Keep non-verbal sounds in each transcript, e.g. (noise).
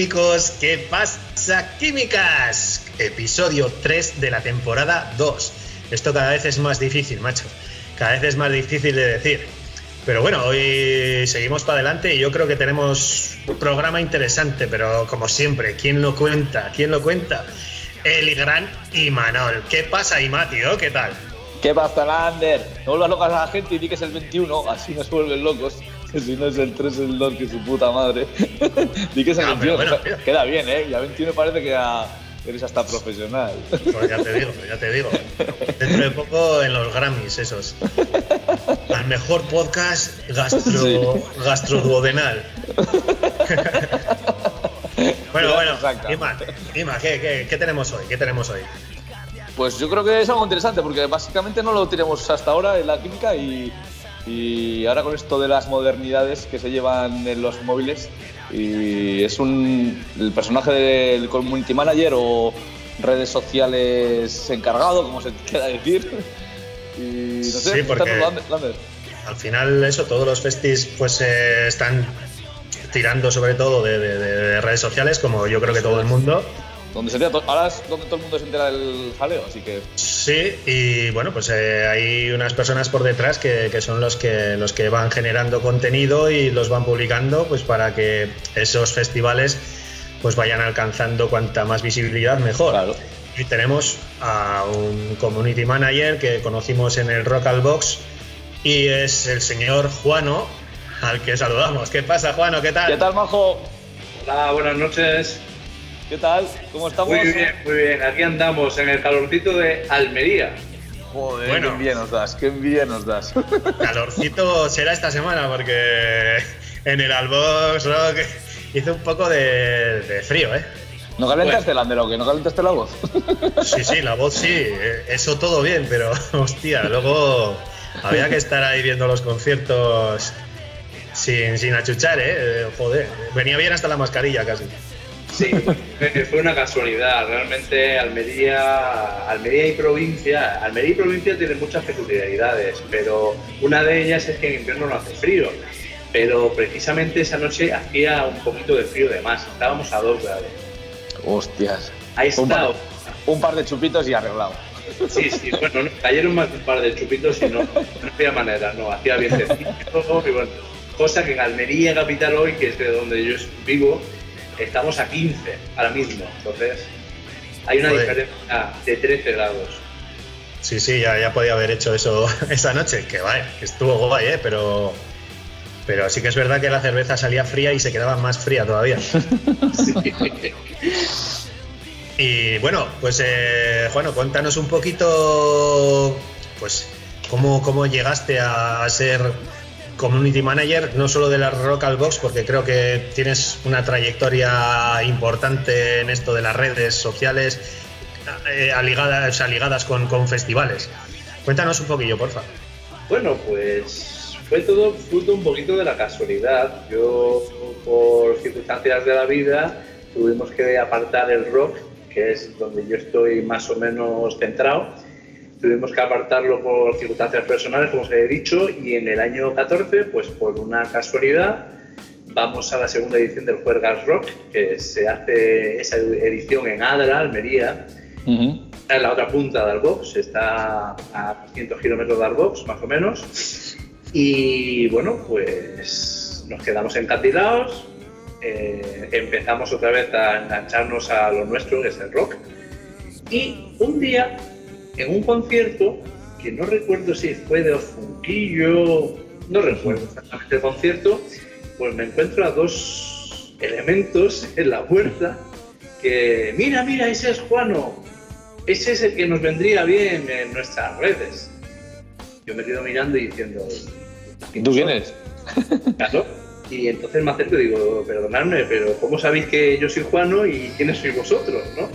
químicos? ¿Qué pasa, químicas? Episodio 3 de la temporada 2. Esto cada vez es más difícil, macho. Cada vez es más difícil de decir. Pero bueno, hoy seguimos para adelante y yo creo que tenemos un programa interesante, pero como siempre, ¿quién lo cuenta? ¿Quién lo cuenta? El gran Imanol. ¿Qué pasa, Ima, tío? ¿Qué tal? ¿Qué pasa, Lander? No vuelvas locas a la gente y di que es el 21, así nos vuelven locos. Que si no es el 3, el 2, que su puta madre. (laughs) di que es el No, pero 21. bueno, tío. Queda bien, ¿eh? Ya 21 parece que eres hasta profesional. Pues ya te digo, ya te digo. Dentro de poco en los Grammys, esos. Al mejor podcast gastro, Sí. gastroduodenal. (laughs) bueno, bueno. Ima, Ima, ¿qué, qué, qué tenemos hoy? ¿Qué tenemos hoy? Pues yo creo que es algo interesante porque básicamente no lo tenemos hasta ahora en la química y, y ahora con esto de las modernidades que se llevan en los móviles y es un el personaje del community manager o redes sociales encargado, como se quiera decir. Y no sé, Sí, porque- Lander, Lander. Al final, eso, todos los festis pues eh, están tirando sobre todo de, de- de redes sociales, como yo creo que todo el mundo. Donde se entera ahora es donde todo el mundo se entera del jaleo, así que Sí, y bueno, pues eh, hay unas personas por detrás que, que son los que, los que van generando contenido y los van publicando pues para que esos festivales pues vayan alcanzando cuanta más visibilidad mejor. claro. Y tenemos a un community manager que conocimos en el Rock al Box y es el señor Juano, al que saludamos. ¿Qué pasa, Juano? ¿Qué tal? ¿Qué tal, Majo? Hola, buenas noches. ¿Qué tal? ¿Cómo estamos? Muy bien, muy bien. Aquí andamos en el calorcito de Almería. Joder, Bueno. qué envidia nos das, qué envidia nos das. (laughs) Calorcito será esta semana porque en el Albox Rock hizo un poco de, de frío, ¿eh? ¿No calentaste el andero que ¿No calentaste la voz? (laughs) Sí, sí, la voz sí, eh, eso todo bien, pero (laughs) hostia, luego había que estar ahí viendo los conciertos sin, sin achuchar. Eh, Joder, venía bien hasta la mascarilla casi. Sí, (laughs) fue una casualidad. Realmente Almería, Almería y provincia, Almería y provincia tienen muchas peculiaridades, pero una de ellas es que en invierno no hace frío. Pero precisamente esa noche hacía un poquito de frío de más. Estábamos a dos grados. Hostias. Ahí Un par, está. un par de chupitos y arreglado. Sí, sí, bueno, no, cayeron más de un par de chupitos y no, no había manera, no, hacía vientecito y bueno, cosa que en Almería capital hoy, que es de donde yo vivo, estamos a 15 ahora mismo, entonces hay una Joder. diferencia de 13 grados. Sí, sí, ya, ya podía haber hecho eso (laughs) esa noche, que vaya, que estuvo guay, ¿eh? Pero, pero sí que es verdad que la cerveza salía fría y se quedaba más fría todavía. (laughs) Y bueno, pues eh, Juano, cuéntanos un poquito, pues, cómo, cómo llegaste a ser community manager, no solo de la Rock al Box, porque creo que tienes una trayectoria importante en esto de las redes sociales, eh, aligadas, o sea, ligadas con, con festivales. Cuéntanos un poquillo, porfa. Bueno, pues fue todo fruto un poquito de la casualidad. Yo, por circunstancias de la vida, tuvimos que apartar el rock, que es donde yo estoy más o menos centrado. Tuvimos que apartarlo por circunstancias personales, como os he dicho, y en el año 14, pues por una casualidad, vamos a la segunda edición del Juergas Rock, que se hace esa edición en Adra, Almería, Está en la otra punta del box, está a 200 kilómetros del box, más o menos. Y bueno, pues nos quedamos encandilados, eh, empezamos otra vez a engancharnos a lo nuestro, que es el rock. Y un día, en un concierto, que no recuerdo si fue de Ofunquillo, no recuerdo exactamente el concierto, pues me encuentro a dos elementos en la puerta que, mira, mira, ese es Juano, ese es el que nos vendría bien en nuestras redes. Yo me quedo mirando y diciendo, ¿Y tú quién? (laughs) Claro. Y entonces me acerco y digo, perdonadme, pero ¿cómo sabéis que yo soy Juano y quiénes sois vosotros? ¿no?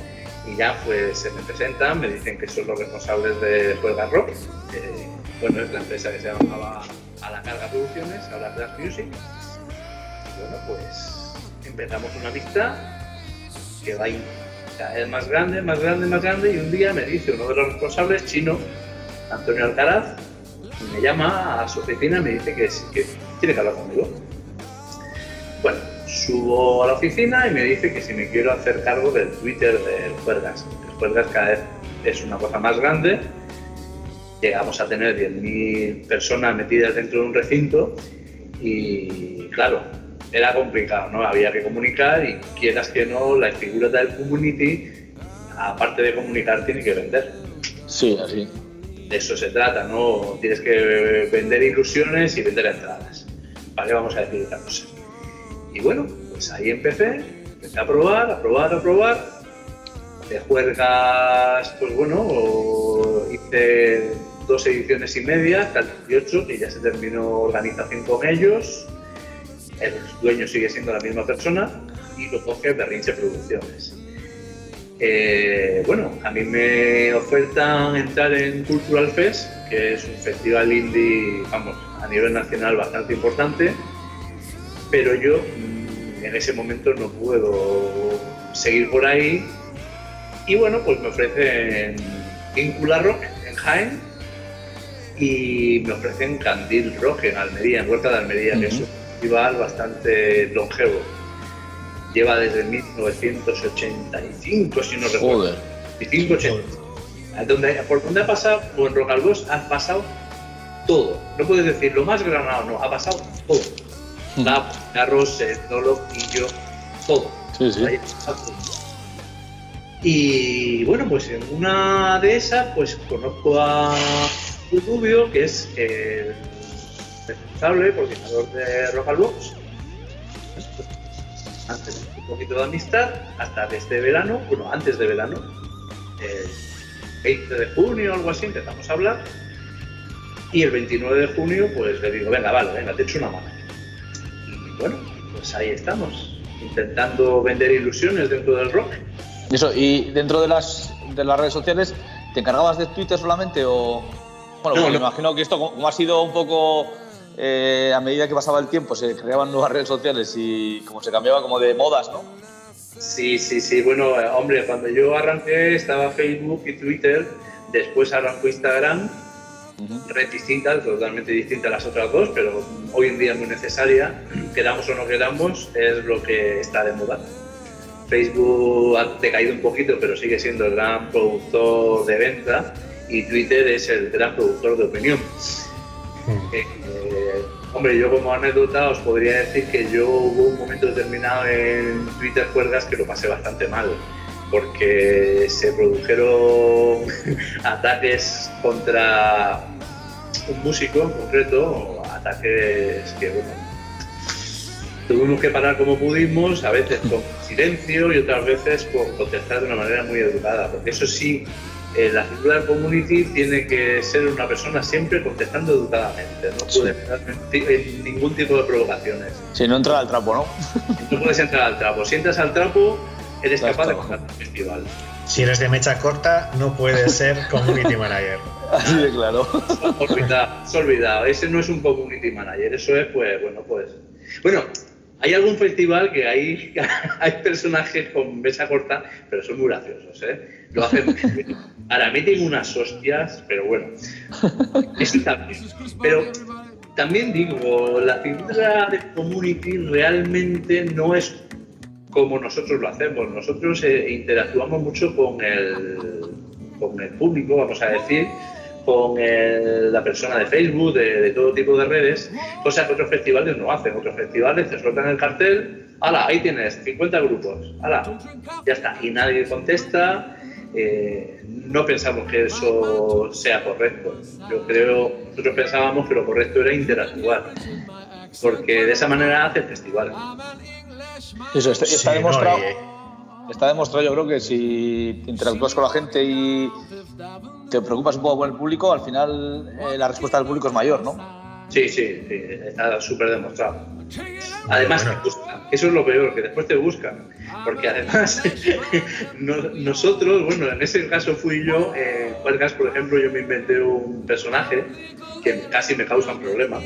Y ya pues se me presentan, me dicen que son los responsables de Juega Rock, bueno, es la empresa que se llamaba A la Carga Producciones, ahora Blast Music. Bueno, pues empezamos una amistad que va cada vez más grande, más grande, más grande y un día me dice uno de los responsables, chino, Antonio Alcaraz, me llama a su oficina y me dice que tiene que hablar conmigo. Bueno, subo a la oficina y me dice que si me quiero hacer cargo del Twitter del Juergas. El Juergas cada vez es una cosa más grande. Llegamos a tener 10.000 personas metidas dentro de un recinto y claro, era complicado, ¿no? Había que comunicar y quieras que no, la figura del community, aparte de comunicar, tiene que vender. Sí, así. De eso se trata, ¿no? Tienes que vender ilusiones y vender entradas. ¿Para qué vamos a decir otra cosa? Y bueno, pues ahí empecé, empecé a probar, a probar, a probar. De juergas, pues bueno, hice dos ediciones y media hasta el 18 y ya se terminó organización con ellos. El dueño sigue siendo la misma persona y lo coge Berrinche Producciones. Eh, bueno, a mí me ofertan entrar en Cultural Fest, que es un festival indie, vamos, a nivel nacional bastante importante, pero yo en ese momento no puedo seguir por ahí. Y bueno, pues me ofrecen Vincula Rock en Jaén y me ofrecen Candil Rock en Almería, en Huerta de Almería, que es un festival bastante longevo. Lleva desde 1985, si no recuerdo. 1985. Donde, por donde ha pasado, o en Rocalbos, ha pasado todo. No puedes decir lo más granado, no, ha pasado todo. La, Carros, Nolo, yo, todo. Sí, sí. Y bueno, pues en una de esas, pues conozco a Rubio, que es el responsable, coordinador de Rocal Box. Antes un poquito de amistad, hasta este verano, bueno, antes de verano, el 20 de junio o algo así, empezamos a hablar. Y el 29 de junio, pues le digo, venga, vale, venga, te echo una mano. Y bueno, pues ahí estamos, intentando vender ilusiones dentro del rock. Eso, y dentro de las, de las redes sociales, ¿te encargabas de Twitter solamente o...? Bueno, No, me no. imagino que esto, como ha sido un poco eh, a medida que pasaba el tiempo, se creaban nuevas redes sociales y como se cambiaba como de modas, ¿no? Sí, sí, sí. Bueno, eh, hombre, cuando yo arranqué estaba Facebook y Twitter, después arrancó Instagram, red distinta, totalmente distinta a las otras dos, pero hoy en día es muy necesaria. Queramos o no queramos, es lo que está de moda. Facebook ha decaído un poquito, pero sigue siendo el gran productor de venta y Twitter es el gran productor de opinión. Eh, eh, hombre, yo como anécdota os podría decir que yo hubo un momento determinado en Twitter Cuerdas que lo pasé bastante mal, porque se produjeron (laughs) ataques contra un músico en concreto, ataques que, bueno, tuvimos que parar como pudimos, a veces con (laughs) silencio y otras veces con contestar de una manera muy educada, porque eso sí, eh, la figura del community tiene que ser una persona siempre contestando educadamente, no puede entrar en, ti- en ningún tipo de provocaciones. Si no entrar al trapo, ¿no? No puedes entrar al trapo. Si entras al trapo, eres capaz de contar el festival. Si eres de mecha corta, no puedes ser community manager. (laughs) Así de claro. olvidado, se ha olvidado. Ese no es un community manager, eso es, pues, bueno, pues. Bueno, hay algún festival que hay, (laughs) hay personajes con mesa corta, pero son muy graciosos, ¿eh? Lo hacen. (laughs) Ahora meten unas hostias, pero bueno. Eso también. Pero también digo, la figura de community realmente no es como nosotros lo hacemos. Nosotros eh, interactuamos mucho con el, con el público, vamos a decir, con el- la persona de Facebook, de, todo tipo de redes, cosa que otros festivales no hacen. Otros festivales te sueltan el cartel, ¡hala! Ahí tienes 50 grupos, ¡hala! Ya está. Y nadie contesta. eh, no pensamos que eso sea correcto. Yo creo, nosotros pensábamos que lo correcto era interactuar, porque de esa manera hace el festival. Eso está, Sí, está no, demostrado. y- Está demostrado, yo creo que si interactúas con la gente y te preocupas un poco por el público, al final eh, la respuesta del público es mayor, ¿no? Sí, sí, sí, está súper demostrado. Además, Bueno. te buscan. Eso es lo peor, que después te buscan. Porque además, (laughs) no- nosotros, bueno, en ese caso fui yo, en Juergas, por ejemplo, yo me inventé un personaje que casi me causa un problema.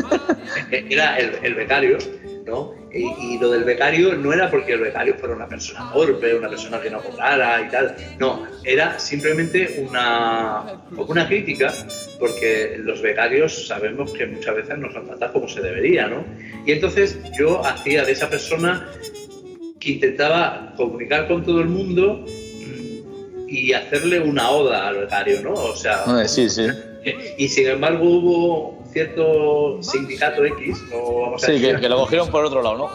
(laughs) Era el, el becario, ¿no? Y, lo del becario no era porque el becario fuera una persona torpe, una persona que no cobrara y tal. No, era simplemente una, una crítica, porque los becarios sabemos que muchas veces no son tratados como se debería, ¿no? Y entonces yo hacía de esa persona que intentaba comunicar con todo el mundo mm, y hacerle una oda al becario, ¿no? O sea, sí, sí. Y sin embargo hubo cierto sindicato X, no vamos a Sí, que, que, lo cogieron por otro lado, ¿no?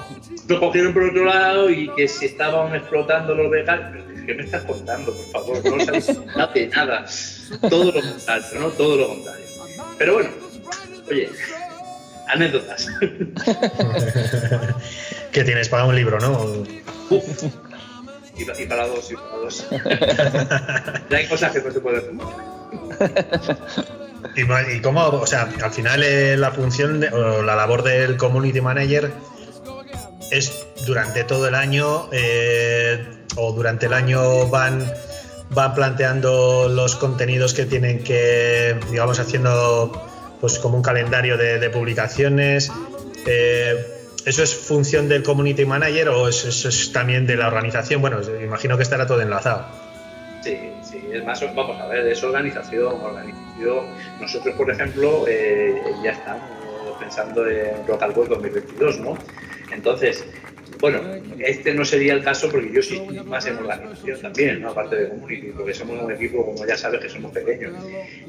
Lo cogieron por otro lado y que se estaban explotando los becarios. ¿Qué me estás contando, por favor? No sabéis nada de nada. Todo lo contrario, ¿no? Todo lo contrario. Pero bueno, oye, anécdotas. (laughs) que tienes para un libro, ¿no? Y, para dos, y para dos. (laughs) ya hay cosas que no se pueden (laughs) ¿Y, cómo, o sea, al final eh, la función o la labor del community manager es durante todo el año eh, o durante el año van, van planteando los contenidos que tienen que, digamos, haciendo pues como un calendario de, publicaciones. Eh, ¿Eso es función del community manager o eso, es también de la organización? Bueno, imagino que estará todo enlazado. Sí, sí, es más, vamos a ver, es organización, organización. Nosotros, por ejemplo, eh, ya estamos pensando en Rock al 2022, ¿no? Entonces, bueno, este no sería el caso porque yo sí estoy más en organización también, ¿no? aparte de community, porque somos un equipo, como ya sabes, que somos pequeños.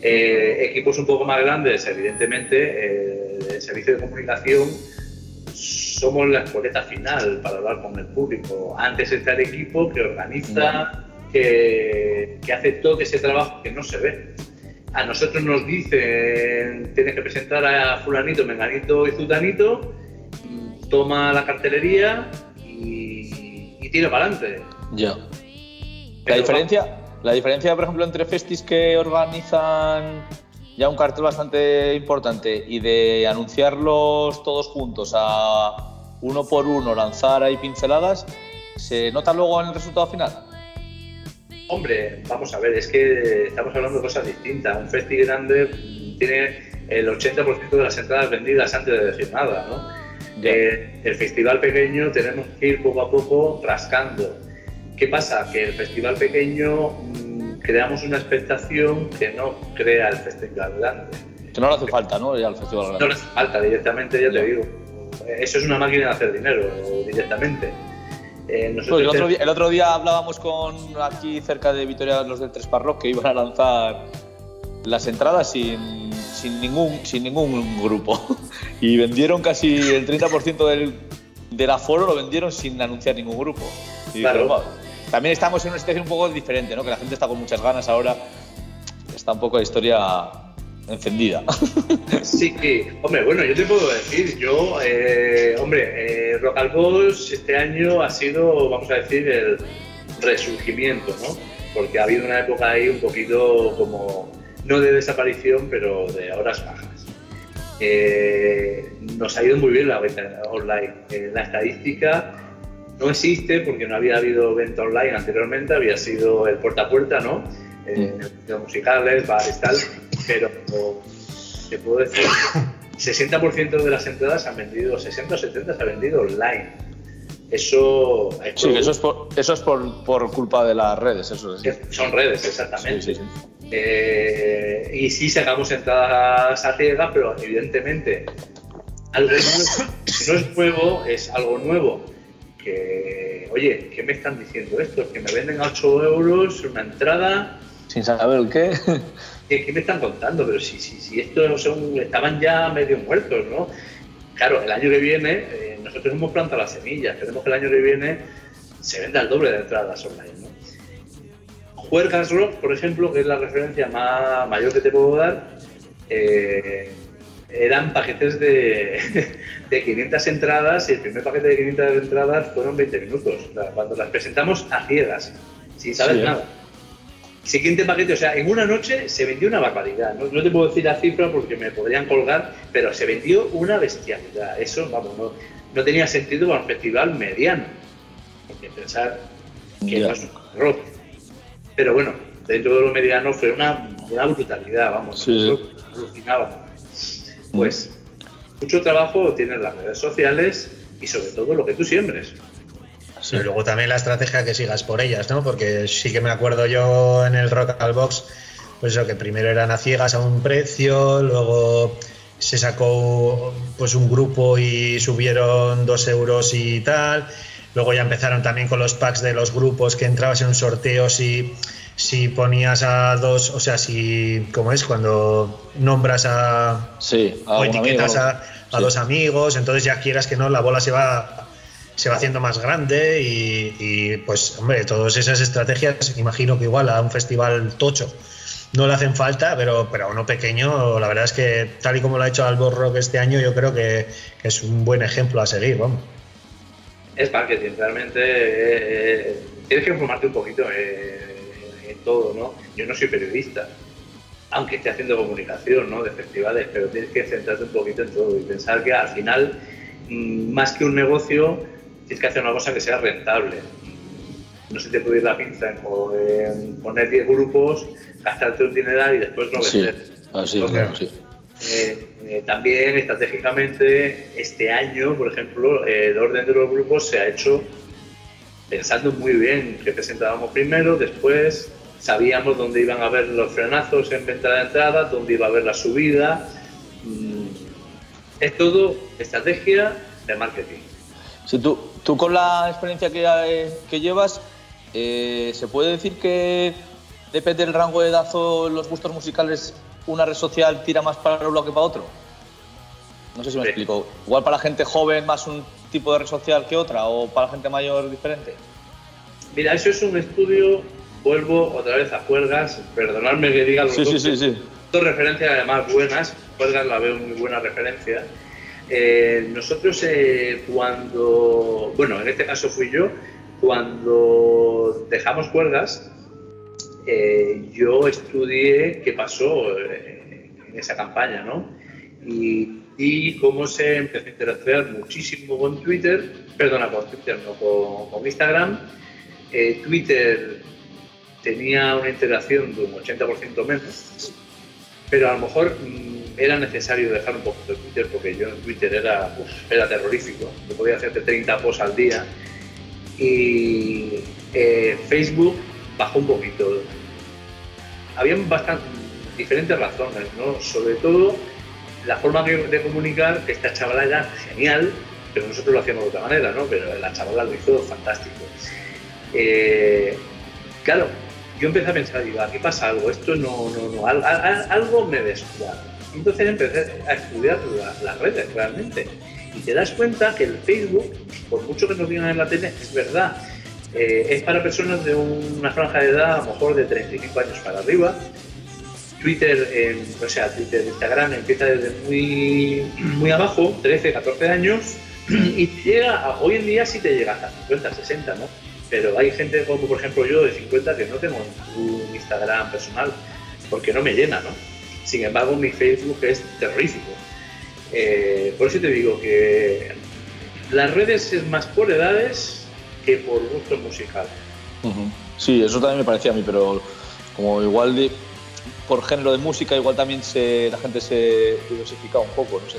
Eh, equipos un poco más grandes, evidentemente, eh, el servicio de comunicación somos la escoleta final para hablar con el público. Antes está el equipo que organiza, que, que hace todo ese trabajo que no se ve. A nosotros nos dicen, tienes que presentar a fulanito, menganito y zutanito, toma la cartelería y, y tira para adelante. Ya. La diferencia, la diferencia, por ejemplo, entre festis que organizan ya un cartel bastante importante y de anunciarlos todos juntos a uno por uno, lanzar ahí pinceladas, ¿se nota luego en el resultado final? Hombre, vamos a ver, es que estamos hablando de cosas distintas. Un festi grande tiene el 80% de las entradas vendidas antes de decir nada, ¿no? el festival pequeño tenemos que ir poco a poco rascando. ¿Qué pasa? Que el festival pequeño mm, creamos una expectación que no crea el festival grande. Que no le hace falta, ¿no? Ya el festival grande. No le hace falta directamente, ya, te digo. Eso es una máquina de hacer dinero directamente. Eh, pues el, otro día, el, otro día, hablábamos con aquí cerca de Vitoria los del Tres Parroc que iban a lanzar las entradas sin, sin, ningún, sin ningún grupo. (laughs) Y vendieron casi el 30% del, del aforo, lo vendieron sin anunciar ningún grupo. claro. también estamos en una situación un poco diferente, ¿no? que la gente está con muchas ganas ahora. Está un poco la historia encendida. (laughs) Sí, que, hombre, bueno, yo te puedo decir, yo, eh, hombre, eh, Rock al Boss este año ha sido, vamos a decir, el resurgimiento, ¿no? Porque ha habido una época ahí un poquito como, no de desaparición, pero de horas bajas. Eh, nos ha ido muy bien la venta online. la estadística no existe porque no había habido venta online anteriormente, había sido el puerta a puerta, ¿no? Eh, musicales, bares, tal, pero te puedo decir, 60% de las entradas han vendido, 60 o 70 se han vendido online. Eso, sí, eso es, por, eso es por, por, culpa de las redes, eso es. Son redes, exactamente. Eh, y sí sacamos entradas a ciegas, pero evidentemente algo nuevo, si no es nuevo, es algo nuevo. Que, oye, ¿qué me están diciendo esto? Que me venden a 8 euros una entrada sin saber el (laughs) qué. ¿Qué, me están contando? Pero si, si, si estos son, estaban ya medio muertos, ¿no? Claro, el año que viene, eh, nosotros hemos plantado las semillas, queremos que el año que viene se venda el doble de entradas online, ¿no? Juergas Rock, por ejemplo, que es la referencia más mayor que te puedo dar, eh, eran paquetes de, (laughs) de, 500 entradas y el primer paquete de 500 entradas fueron 20 minutos, cuando las presentamos a ciegas, sin saber nada. Siguiente paquete, o sea, en una noche se vendió una barbaridad. No, te puedo decir la cifra porque me podrían colgar, pero se vendió una bestialidad. Eso, vamos, no, no tenía sentido para un festival mediano. Porque pensar que no es un rock. Pero bueno, dentro de lo mediano fue una, una brutalidad, vamos. Sí. Pues mucho trabajo tienen las redes sociales y sobre todo lo que tú siembres. Y luego también la estrategia que sigas por ellas, ¿no? Porque sí que me acuerdo yo en el Rock al Box, pues eso, que primero eran a ciegas a un precio, luego se sacó pues un grupo y subieron dos euros y tal. Luego ya empezaron también con los packs de los grupos que entrabas en un sorteo si, si ponías a dos, o sea, si, ¿cómo es? Cuando nombras a. Sí, o etiquetas a, dos amigos, entonces ya quieras que no, la bola se va se va haciendo más grande y, pues hombre, todas esas estrategias imagino que igual a un festival tocho no le hacen falta, pero, pero a uno pequeño, la verdad es que tal y como lo ha hecho Albor Rock este año, yo creo que, es un buen ejemplo a seguir, vamos. Es marketing, realmente eh, tienes que informarte un poquito eh, en todo, ¿no? Yo no soy periodista, aunque esté haciendo comunicación, ¿no? De festivales, pero tienes que centrarte un poquito en todo y pensar que al final, mm, más que un negocio, tienes que hacer una cosa que sea rentable. No se te puede ir la pinza en poner 10 grupos gastarte un dinero y después no vender. Sí, así, eh, eh, también estratégicamente este año, por ejemplo, el orden de los grupos se ha hecho pensando muy bien qué presentábamos primero, después sabíamos dónde iban a haber los frenazos en venta de entrada, dónde iba a haber la subida. Mm, es todo estrategia de marketing. Si tú, tú con la experiencia que, eh, que llevas, ¿se puede decir que depende del rango de edad o los gustos musicales, una red social tira más para uno que para otro? No sé si me explico. Igual para la gente joven más un tipo de red social que otra o para la gente mayor diferente. Mira, eso es un estudio, vuelvo otra vez a Juergas, perdonadme que diga los sí, sí, sí, sí. dos referencias además buenas, Juergas la veo muy buena referencia. Eh, nosotros eh, cuando, bueno, en este caso fui yo, cuando dejamos Juergas, eh, yo estudié qué pasó en esa campaña, ¿no? Y, cómo se empezó a interactuar muchísimo con Twitter, perdona, con Twitter, no con, Instagram. Eh, Twitter tenía una interacción de un 80% menos, pero a lo mejor mm, era necesario dejar un poquito de Twitter porque yo en Twitter era, era terrorífico, yo podía hacerte 30 posts al día y Facebook bajó un poquito. Habían bastante diferentes razones, ¿no? Sobre todo la forma de comunicar, que esta chavala era genial, pero nosotros lo hacíamos de otra manera, ¿no? Pero la chavala lo hizo fantástico. Eh, claro, yo empecé a pensar, digo, aquí pasa algo, esto no, no, no, algo me descuadra. Entonces empecé a estudiar las redes realmente. Y te das cuenta que el Facebook, por mucho que nos digan en la tele, es verdad eh, es para personas de una franja de edad, a lo mejor de 35 años para arriba. Twitter, o sea, Twitter, Instagram empieza desde muy, muy abajo, 13, 14 años, (clears throat) y llega, hoy en día sí te llega hasta 50, 60, ¿no? Pero hay gente como, por ejemplo, yo de 50 que no tengo un Instagram personal porque no me llena, ¿no? Sin embargo, mi Facebook es terrorífico. Eh, por eso te digo que las redes es más por edades que por gusto musical. Sí, eso también me parecía a mí, pero como igual de, por género de música, igual también se, la gente se diversifica un poco, no sé.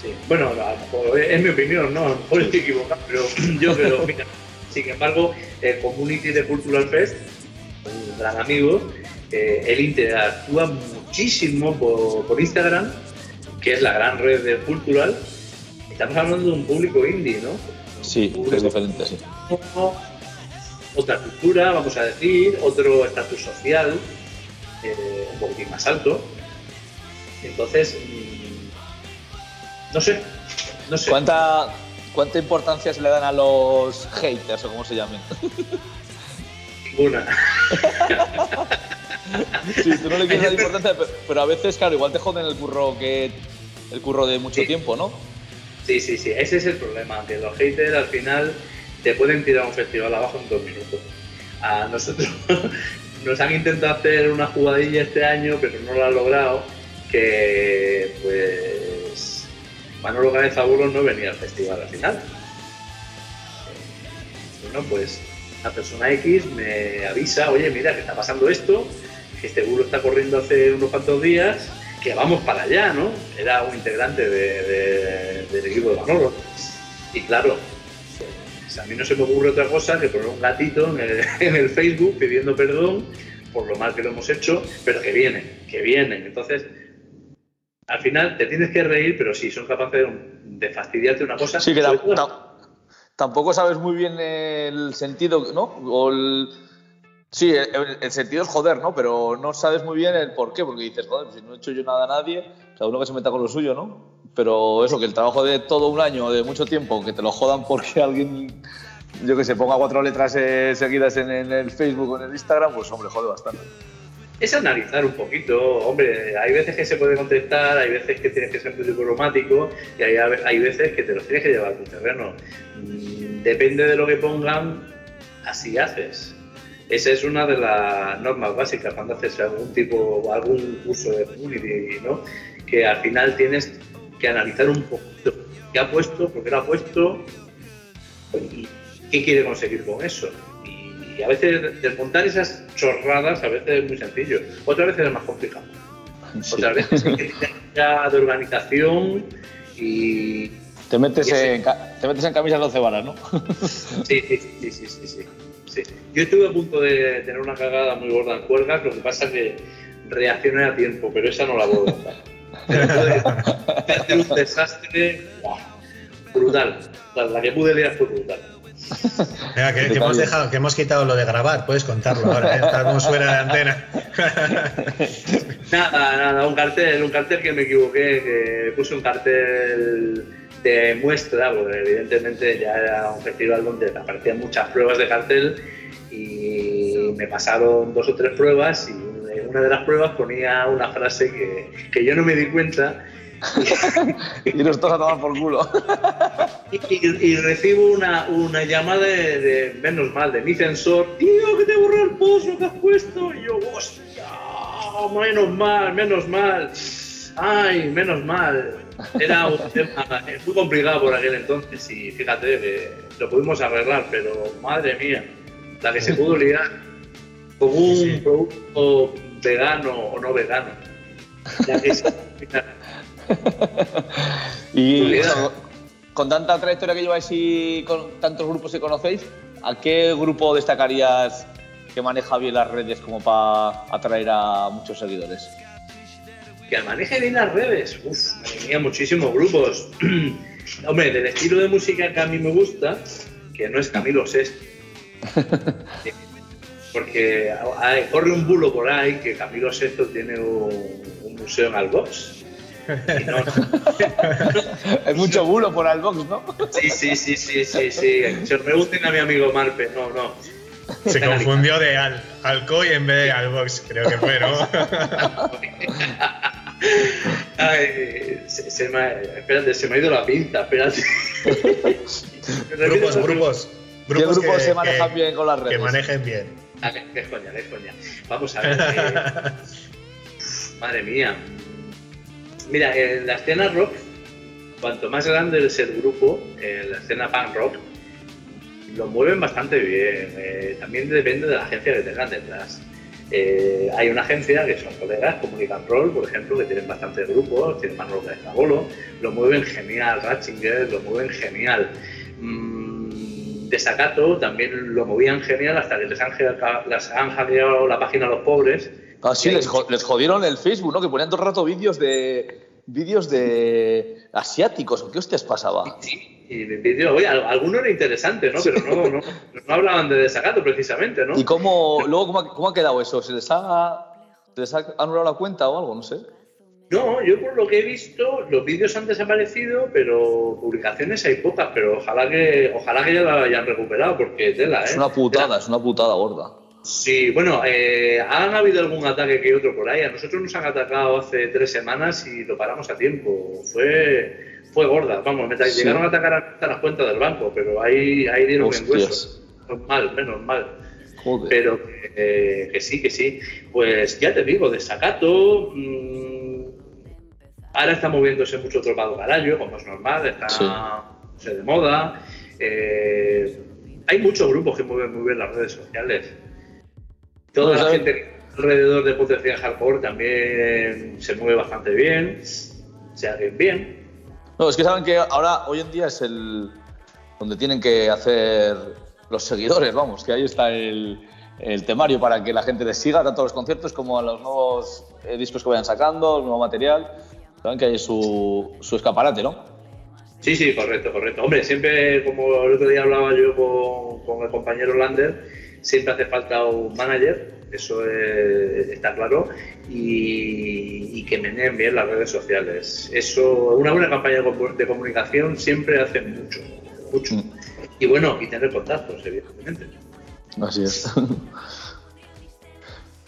Sí, bueno, es mi opinión, ¿no? A lo mejor estoy equivocado, pero yo creo, (laughs) mira, sin embargo, el Community de Cultural Fest, un gran amigo, eh, él interactúa muchísimo por, por Instagram, que es la gran red de Cultural. Estamos hablando de un público indie, ¿no? Sí, es diferente, sí. Otra cultura, vamos a decir, otro estatus social, eh, un poquitín más alto. Entonces, mm, no sé, no sé. ¿Cuánta, ¿Cuánta importancia se le dan a los haters o como se llamen? Ninguna. (laughs) sí, tú no le quieres dar importancia, pero, a veces, claro, igual te joden el curro que el curro de mucho tiempo, ¿no? Sí, sí, sí, ese es el problema, que los haters al final te pueden tirar un festival abajo en dos minutos. A nosotros (laughs) nos han intentado hacer una jugadilla este año, pero no lo han logrado, que pues Manolo Gánez Abuelo no venía al festival al final. Bueno, pues la persona X me avisa, oye, mira, que está pasando esto, que este bulo está corriendo hace unos cuantos días, que vamos para allá, ¿no? Era un integrante del equipo de Manolo. Y claro, pues a mí no se me ocurre otra cosa que poner un gatito en el, (laughs) en el Facebook pidiendo perdón por lo mal que lo hemos hecho, pero que vienen, que vienen. Entonces, al final te tienes que reír, pero sí, son capaces de, fastidiarte una cosa. Sí, que tampoco sabes muy bien el sentido, ¿no? O el, sí, el, sentido es joder, ¿no? Pero no sabes muy bien el por qué, porque dices, joder, si no he hecho yo nada a nadie, cada uno que se meta con lo suyo, ¿no? Pero eso, que el trabajo de todo un año, de mucho tiempo, que te lo jodan porque (laughs) alguien, yo que sé, ponga cuatro letras eh, seguidas en, en el Facebook o en el Instagram, pues hombre, jode bastante es analizar un poquito. Hombre, hay veces que se puede contestar, hay veces que tienes que ser muy diplomático y hay, hay veces que te los tienes que llevar a tu terreno. Mm, depende de lo que pongan, así haces. Esa es una de las normas básicas cuando haces algún tipo, algún curso de community, ¿no? Que al final tienes que analizar un poquito qué ha puesto, por qué lo ha puesto y qué quiere conseguir con eso y a veces desmontar esas chorradas a veces es muy sencillo, otras veces es más complicado. Otras veces hay que (laughs) tener de organización y... Te metes, en, te metes en camisas 12 varas, ¿no? Sí, sí, sí, sí, sí, sí, Yo estuve a punto de tener una cagada muy gorda en cuerdas, lo que pasa es que reaccioné a tiempo, pero esa no la puedo contar. (laughs) hacer un desastre brutal. La que pude liar fue brutal que, hemos dejado, que hemos quitado lo de grabar, puedes contarlo ahora, ¿eh? estamos fuera de antena. (laughs) nada, nada, un cartel, un cartel que me equivoqué, que puse un cartel de muestra, porque evidentemente ya era un festival donde aparecían muchas pruebas de cartel y me pasaron dos o tres pruebas y en una de las pruebas ponía una frase que, que yo no me di cuenta (laughs) y nos toca tomar por culo. (laughs) y, recibo una, una llamada de, menos mal, de mi sensor, tío, que te borró el post lo que has puesto. Y yo, hostia, menos mal, menos mal. Ay, menos mal. Era un tema muy complicado por aquel entonces y fíjate que lo pudimos arreglar, pero madre mía, la que se pudo liar con un producto vegano o no vegano. La que y con tanta trayectoria que lleváis y con tantos grupos que conocéis, ¿a qué grupo destacarías que maneja bien las redes como para atraer a muchos seguidores? Que maneje bien las redes, uff, tenía muchísimos grupos. (clears throat) Hombre, del estilo de música que a mí me gusta, que no es Camilo Sesto. (laughs) Porque corre un bulo por ahí que Camilo Sesto tiene un, museo en Albox Hay (laughs) mucho bulo por Albox, ¿no? Sí, sí, sí, sí, sí, sí. Se pregunten a mi amigo Marpe, no, no. Se confundió de Al, Alcoy en vez de Albox, creo que fue, ¿no? (laughs) Ay, se, me ha, espérate, se me ha ido la pinta, espérate. (laughs) grupos, grupos. ¿Qué grupos se manejan bien con las redes? Que manejen bien. Ah, qué coña, qué coña. Vamos a ver. Eh, (laughs) madre mía, Mira, en la escena rock, cuanto más grande es el grupo, en la escena punk rock, lo mueven bastante bien. Eh, también depende de la agencia que tengan detrás. Eh, hay una agencia que son colegas, Comunican Roll, por ejemplo, que tienen bastantes grupos, tienen más rock de Zabolo, lo mueven genial, Ratchinger lo mueven genial. Mm, Desacato también lo movían genial hasta que les han, les han hackeado la página a los pobres Ah, sí, les, jodieron el Facebook, ¿no? Que ponían todo el rato vídeos de vídeos de asiáticos, ¿qué hostias pasaba? Sí, y vídeos, oye, alguno era interesante, ¿no? Pero no, no, (laughs) no hablaban de desacato precisamente, ¿no? ¿Y cómo, luego, cómo ha, cómo ha quedado eso? ¿Se les, ha, ¿Se les ha anulado la cuenta o algo? No sé. No, yo por lo que he visto, los vídeos han desaparecido, pero publicaciones hay pocas, pero ojalá que, ojalá que ya la hayan recuperado, porque tela, ¿eh? Es una putada, es una putada gorda. Sí, bueno, eh, han habido algún ataque que otro por ahí. A nosotros nos han atacado hace tres semanas y lo paramos a tiempo. Fue, fue gorda, vamos, me llegaron a atacar hasta las cuentas del banco, pero ahí, ahí dieron un hueso. Mal, menos mal. Pero eh, que sí, que sí. Pues ya te digo, desacato. Mmm, ahora está moviéndose mucho tropado carayo, como es normal, está de moda. Eh, hay muchos grupos que mueven muy bien las redes sociales. Toda la gente alrededor de Potencia Hardcore también se mueve bastante bien, se hacen bien. No, es que saben que ahora, hoy en día es el. donde tienen que hacer los seguidores, vamos, que ahí está el, temario para que la gente les siga tanto a los conciertos como a los nuevos eh, discos que vayan sacando, el nuevo material. Saben que hay su, su escaparate, ¿no? Sí, sí, correcto, correcto. Hombre, siempre, como el otro día hablaba yo con, con el compañero Lander, siempre hace falta un manager, eso es, está claro, y, y, que meneen bien las redes sociales. Eso, una buena campaña de comunicación siempre hace mucho, mucho. Mm. Y bueno, y tener contactos, evidentemente. Así es. (laughs)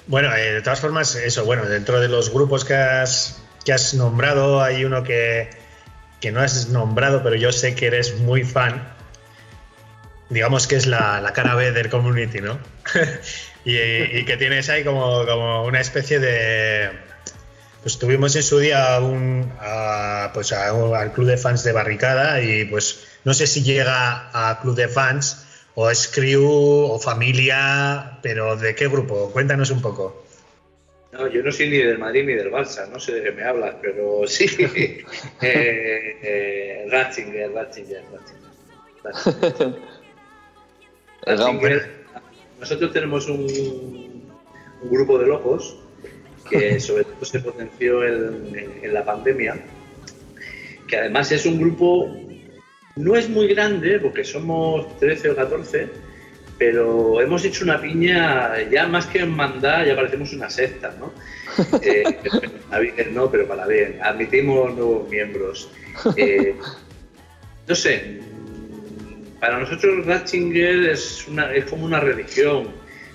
Bueno, eh, de todas formas, eso, bueno, dentro de los grupos que has, que has nombrado, hay uno que, que no has nombrado, pero yo sé que eres muy fan. Digamos que es la, la cara B del community, ¿no? (laughs) y, y, que tienes ahí como, como, una especie de. Pues tuvimos en su día un, a, pues a, al club de fans de Barricada y pues no sé si llega a club de fans, o es crew o familia, pero ¿de qué grupo? Cuéntanos un poco. No, yo no soy ni del Madrid ni del Barça, no sé de qué me hablas, pero sí. (laughs) eh, eh, Ratzinger, Ratzinger, Ratzinger. Ratzinger. Nosotros tenemos un, un, grupo de locos que (laughs) sobre todo se potenció en, en, en la pandemia, que además es un grupo no es muy grande, porque somos 13 o 14, pero hemos hecho una piña, ya más que en mandar, ya parecemos una secta, ¿no? (laughs) Eh, no, pero para bien, admitimos nuevos miembros. Eh, no sé, para nosotros Ratzinger es, una, es como una religión.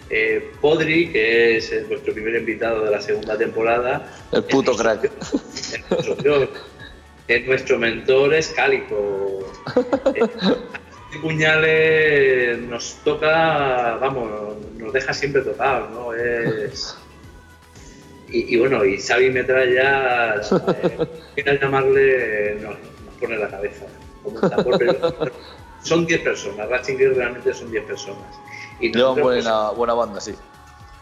Eh, Podri, que es nuestro primer invitado de la segunda temporada. El puto crack. Es, es nuestro mentor es Cálico. este (laughs) puñales nos toca, vamos, nos deja siempre tocados, ¿no? Es... Y, y, bueno, y Xavi Metralla, eh, (laughs) llamarle, nos, nos, pone la cabeza. Como un tambor, pero son 10 personas, Ratzinger realmente son 10 personas. Y Llevan buena, buena banda, sí.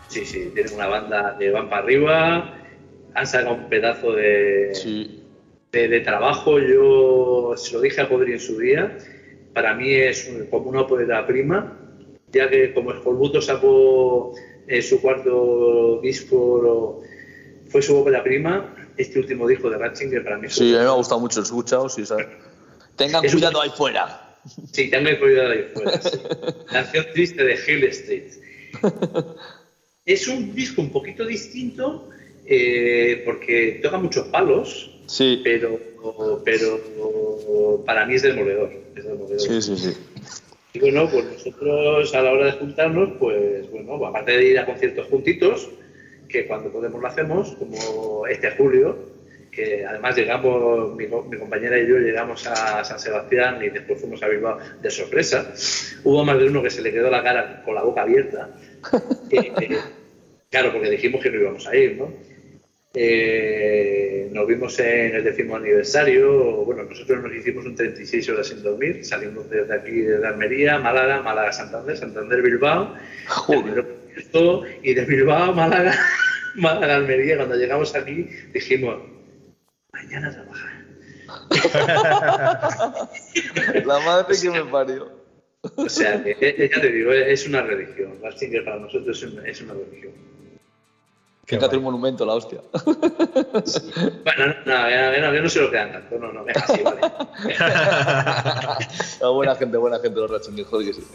Sí, sí, tienen una banda que van para arriba, han sacado un pedazo de, sí de, de, trabajo, yo se lo dije a Podri en su día, para mí es un, como una ópera prima, ya que como Escolbuto sacó eh, su cuarto disco, fue su ópera prima, este último disco de Ratzinger para mí Sí, a mí me ha gustado mucho, escuchado, sí, ¿sabes? Tengan es cuidado un... ahí fuera. Sí, tengan cuidado ahí fuera. Sí. (laughs) Canción triste de Hill Street. es un disco un poquito distinto eh, porque toca muchos palos, Sí. Pero, pero para mí es demoledor, es demoledor. Sí, sí, sí. Y bueno, pues nosotros a la hora de juntarnos, pues bueno, aparte de ir a conciertos juntitos, que cuando podemos lo hacemos, como este julio, que además llegamos, mi, mi, compañera y yo llegamos a San Sebastián y después fuimos a Bilbao de sorpresa. Hubo más de uno que se le quedó la cara con la boca abierta. (laughs) eh, eh, claro, porque dijimos que no íbamos a ir, ¿no? Eh, nos vimos en el décimo aniversario. Bueno, nosotros nos hicimos un 36 horas sin dormir. Salimos desde aquí, de Almería, Málaga, Málaga, Santander, Santander, Bilbao. Y de Bilbao, Málaga, (laughs) Málaga, Almería. Cuando llegamos aquí, dijimos: Mañana trabajar. (laughs) La madre que me parió. O sea, que, ya te digo, es una religión. Ratzinger para nosotros es una religión. Fíjate el monumento, la hostia. Sí. (laughs) Bueno, no, no, no, yo no sé lo que dan tanto. No, no, venga, así, vale. (laughs) no, buena gente, buena gente los Ratzinger, joder que sí.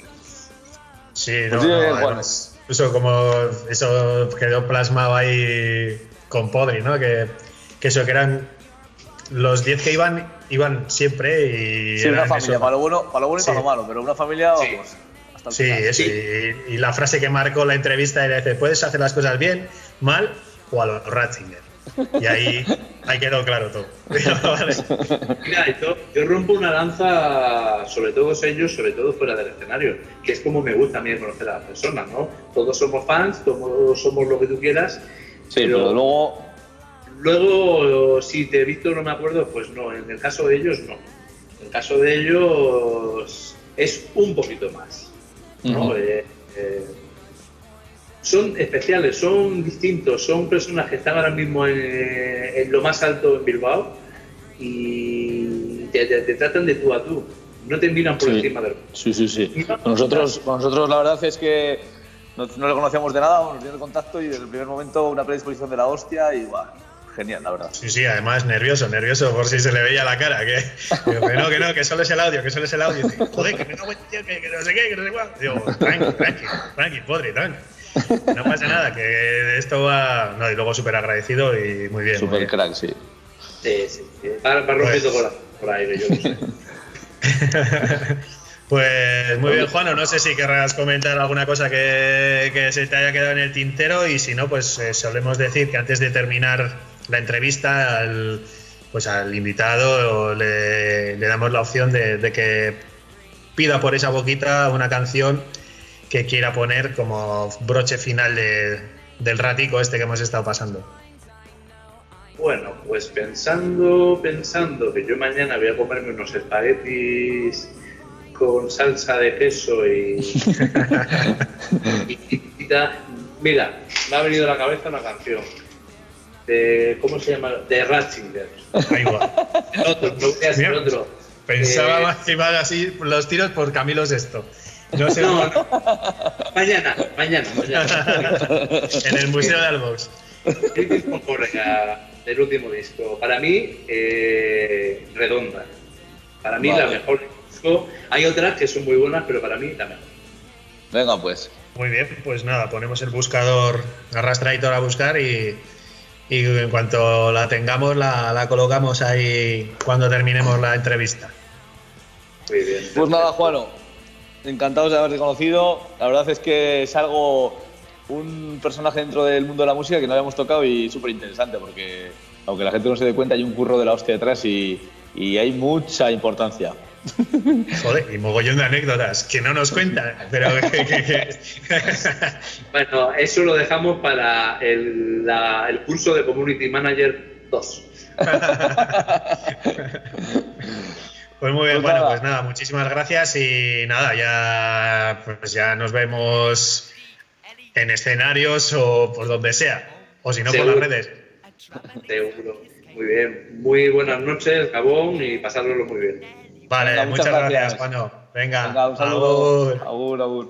Sí, no, pues sí, no, además, eso como eso quedó plasmado ahí con Podri, ¿no? Que, que eso que eran los 10 que iban iban siempre y sí, una familia, eso. para lo bueno, para lo bueno y sí. para lo malo, pero una familia Sí. vamos. Hasta el Sí, final. eso, y, y la frase que marcó la entrevista era dice, puedes hacer las cosas bien, mal o a los Ratzinger. Y ahí, ahí quedó claro todo. (laughs) Vale. Mira, yo, yo, rompo una lanza sobre todos ellos, sobre todo fuera del escenario, que es como me gusta a mí conocer a las personas, ¿no? Todos somos fans, todos somos lo que tú quieras. Sí, pero, pero luego. Luego, si te he visto no me acuerdo, pues no. En el caso de ellos, no. En el caso de ellos es un poquito más. ¿no? Uh -huh. eh, eh, son especiales, son distintos, son personas que están ahora mismo en, en lo más alto en Bilbao y te, te, te, tratan de tú a tú. no te miran por Sí. encima del Sí, sí, sí. Nosotros, nosotros la verdad es que no, no le conocíamos de nada, nos dio el contacto y desde el primer momento una predisposición de la hostia y guau, genial, la verdad. Sí, sí, además nervioso, nervioso por si se le veía la cara. Que, digo, que no, que no, que solo es el audio, que solo es el audio. Dice, Joder, que me cago en tío, que, que no sé qué, que no sé cuál. Digo, tranqui, tranqui, tranqui, podri, tranqui. No pasa nada, que esto va. No, y luego súper agradecido y muy bien. bien. crack, sí. Sí, sí, sí. Va, va rompiendo Pues- por ahí, yo sé. (laughs) Pues muy bien, Juan. No sé si querrás comentar alguna cosa que, que se te haya quedado en el tintero y si no, pues eh, solemos decir que antes de terminar la entrevista al, pues al invitado le, le damos la opción de, de que pida por esa boquita una canción que quiera poner como broche final de- del ratico este que hemos estado pasando. Bueno, pues pensando, pensando que yo mañana voy a comerme unos espaguetis con salsa de queso y, y- y- y ta- mira, me ha venido a la cabeza una canción de ¿cómo se llama? de Ratzinger. Ahí va. (laughs) El otro, no voy a decir Mira, otro. Pensaba Eh, más que iba así los tiros por Camilo Sexto. No sé, no, no. Mañana, mañana, mañana. (laughs) en el Museo de Albox. El del último disco. Para mí, eh, redonda. Para mí, Vale. la mejor disco. Hay otras que son muy buenas, pero para mí, la mejor. Venga, pues. Muy bien, pues nada, ponemos el buscador arrastrador a buscar y, y en cuanto la tengamos la, la colocamos ahí cuando terminemos la entrevista. Muy bien. Pues nada, Juano, encantados de haberte conocido. La verdad es que es algo, un personaje dentro del mundo de la música que no habíamos tocado y súper interesante porque, aunque la gente no se dé cuenta, hay un curro de la hostia detrás y, y hay mucha importancia. (laughs) Joder, y mogollón de anécdotas que no nos cuentan, pero (laughs) Bueno, eso lo dejamos para el, la- el curso de Community Manager 2. (laughs) Pues muy bien, Pues bueno, nada. pues nada, muchísimas gracias y nada, ya pues ya nos vemos en escenarios o por donde sea, o si no por las redes. Seguro. Muy bien. Muy buenas noches, Gabón, y pasárnoslo muy bien. Vale, Venga, muchas, muchas gracias. Juano. Venga, Venga, un saludo. agur. Agur, agur.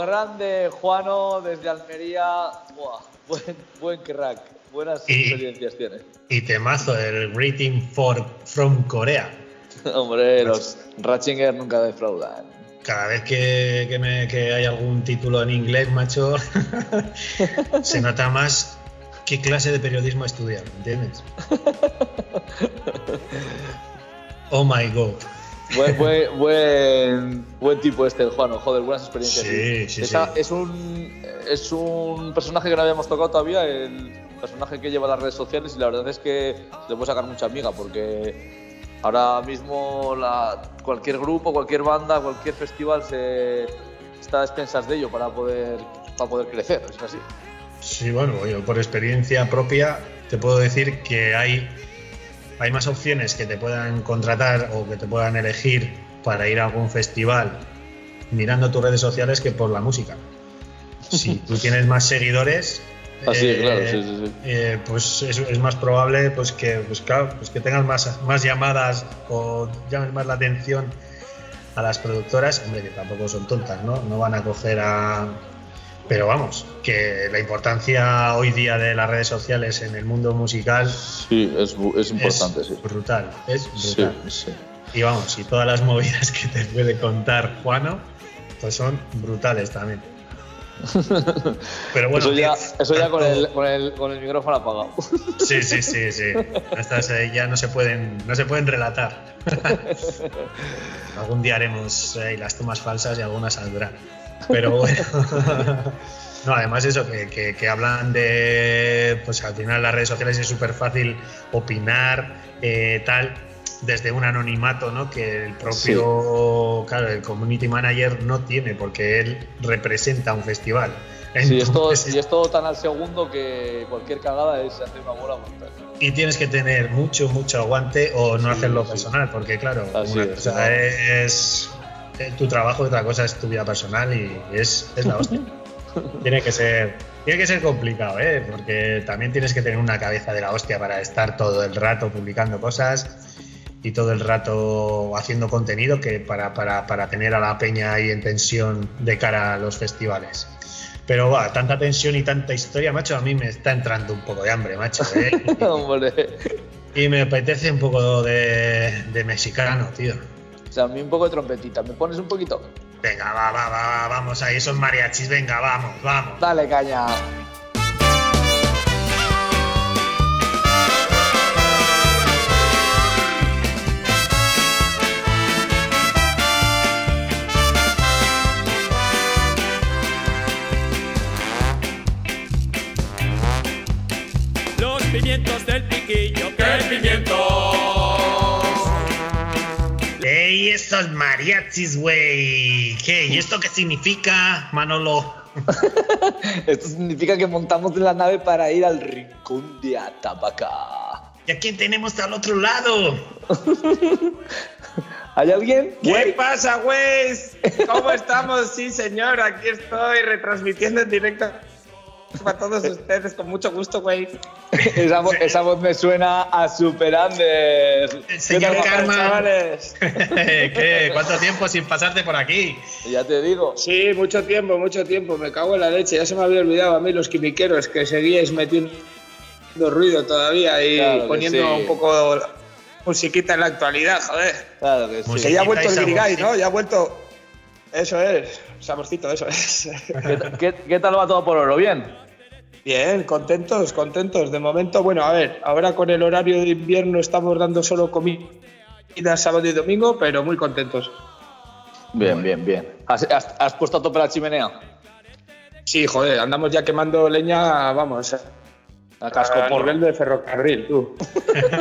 Grande Juano desde Almería. Buah, buen, buen crack, buenas Y- experiencias tiene. Y temazo, el Greeting for, from Corea. (laughs) Hombre, los Ratchinger nunca defraudan. Cada vez que, que me- que hay algún título en inglés, macho, (laughs) se nota más qué clase de periodismo estudian, ¿entiendes? (laughs) Oh my god. Buen, buen, buen, buen tipo este, el Juano. Joder, buenas experiencias. Sí, sí, sí. Es, un, es un personaje que no habíamos tocado todavía, el personaje que lleva las redes sociales, y la verdad es que le puede sacar mucha amiga, porque ahora mismo la, cualquier grupo, cualquier banda, cualquier festival se está a expensas de ello para poder, para poder crecer. Es así. Sí, bueno, yo por experiencia propia te puedo decir que hay, hay más opciones que te puedan contratar o que te puedan elegir para ir a algún festival mirando tus redes sociales que por la música. Si (laughs) tú tienes más seguidores, Así eh, claro, sí, sí, sí. eh, pues es, es más probable pues que, pues, claro, pues que tengas más, más llamadas o llames más la atención a las productoras, hombre, que tampoco son tontas, ¿no? No van a coger a... Pero vamos, que la importancia hoy día de las redes sociales en el mundo musical Sí, es, es importante, es sí. brutal, es Sí, brutal. sí. Y vamos, y todas las movidas que te puede contar Juano, pues son brutales también. (laughs) Pero bueno, eso ya, tío, eso ya con, el, con, el, con el micrófono apagado. (laughs) Sí, sí, sí, sí. Estas eh, ya no se pueden, no se pueden relatar. (laughs) Algún día haremos eh, las tomas falsas y algunas saldrán. Pero bueno. (laughs) No, además eso, que, que- que hablan de, pues al final las redes sociales es súper fácil opinar, eh, tal, desde un anonimato, ¿no? Que el propio, claro, el community manager no tiene, porque él representa un festival. Sí, es todo, Entonces, y es todo tan al segundo que cualquier cagada es hacer una bola brutal. y tienes que tener mucho, mucho aguante o no Sí, hacerlo personal, porque claro, Así una es, cosa ¿no? es tu trabajo otra cosa es tu vida personal y es, es la hostia. (laughs) tiene que ser tiene que ser complicado, ¿eh? porque también tienes que tener una cabeza de la hostia para estar todo el rato publicando cosas y todo el rato haciendo contenido que para, para, para tener a la peña ahí en tensión de cara a los festivales. Pero va, tanta tensión y tanta historia, macho, a mí me está entrando un poco de hambre, macho. ¿eh? (laughs) Y me apetece un poco de, de mexicano, tío. O sea, a mí un poco de trompetita. ¿Me pones un poquito? Venga, va, va, va, va, vamos ahí, esos mariachis, venga, vamos, vamos. Dale, caña. Los pimientos del piquillo, ¡Ey, esos mariachis, güey! ¿Qué? ¿Y esto qué significa, Manolo? (laughs) Esto significa que montamos en la nave para ir al rincón de Atapaca. ¿Y a quién tenemos al otro lado? (laughs) ¿Hay alguien? ¿Qué pasa, güey? ¿Cómo estamos? Sí, señor, aquí estoy retransmitiendo en directo para todos ustedes con mucho gusto, güey. Esa, vo- esa voz me suena a Super Anders. Señor ¿Qué tal, Karma. (laughs) ¿Qué? ¿Cuánto tiempo sin pasarte por aquí? Ya te digo. Sí, mucho tiempo, mucho tiempo. Me cago en la leche. Ya se me había olvidado a mí los quimiqueros que seguíais metiendo ruido todavía y Claro poniendo sí. un poco musiquita en la actualidad, joder. Claro que sí. Que ya ha vuelto el Musiquita y Guirigay, saborcito. ¿no? Ya ha vuelto. Eso es, saborcito, eso es. (laughs) ¿Qué, qué, qué tal va todo por oro? ¿Bien? Bien, contentos, contentos. De momento, bueno, a ver, ahora con el horario de invierno estamos dando solo comida sábado y domingo, pero muy contentos. Bien, bien, bien. ¿Has, has- has puesto a tope la chimenea? Sí, joder, andamos ya quemando leña, vamos, A casco a por. nivel de ferrocarril, tú.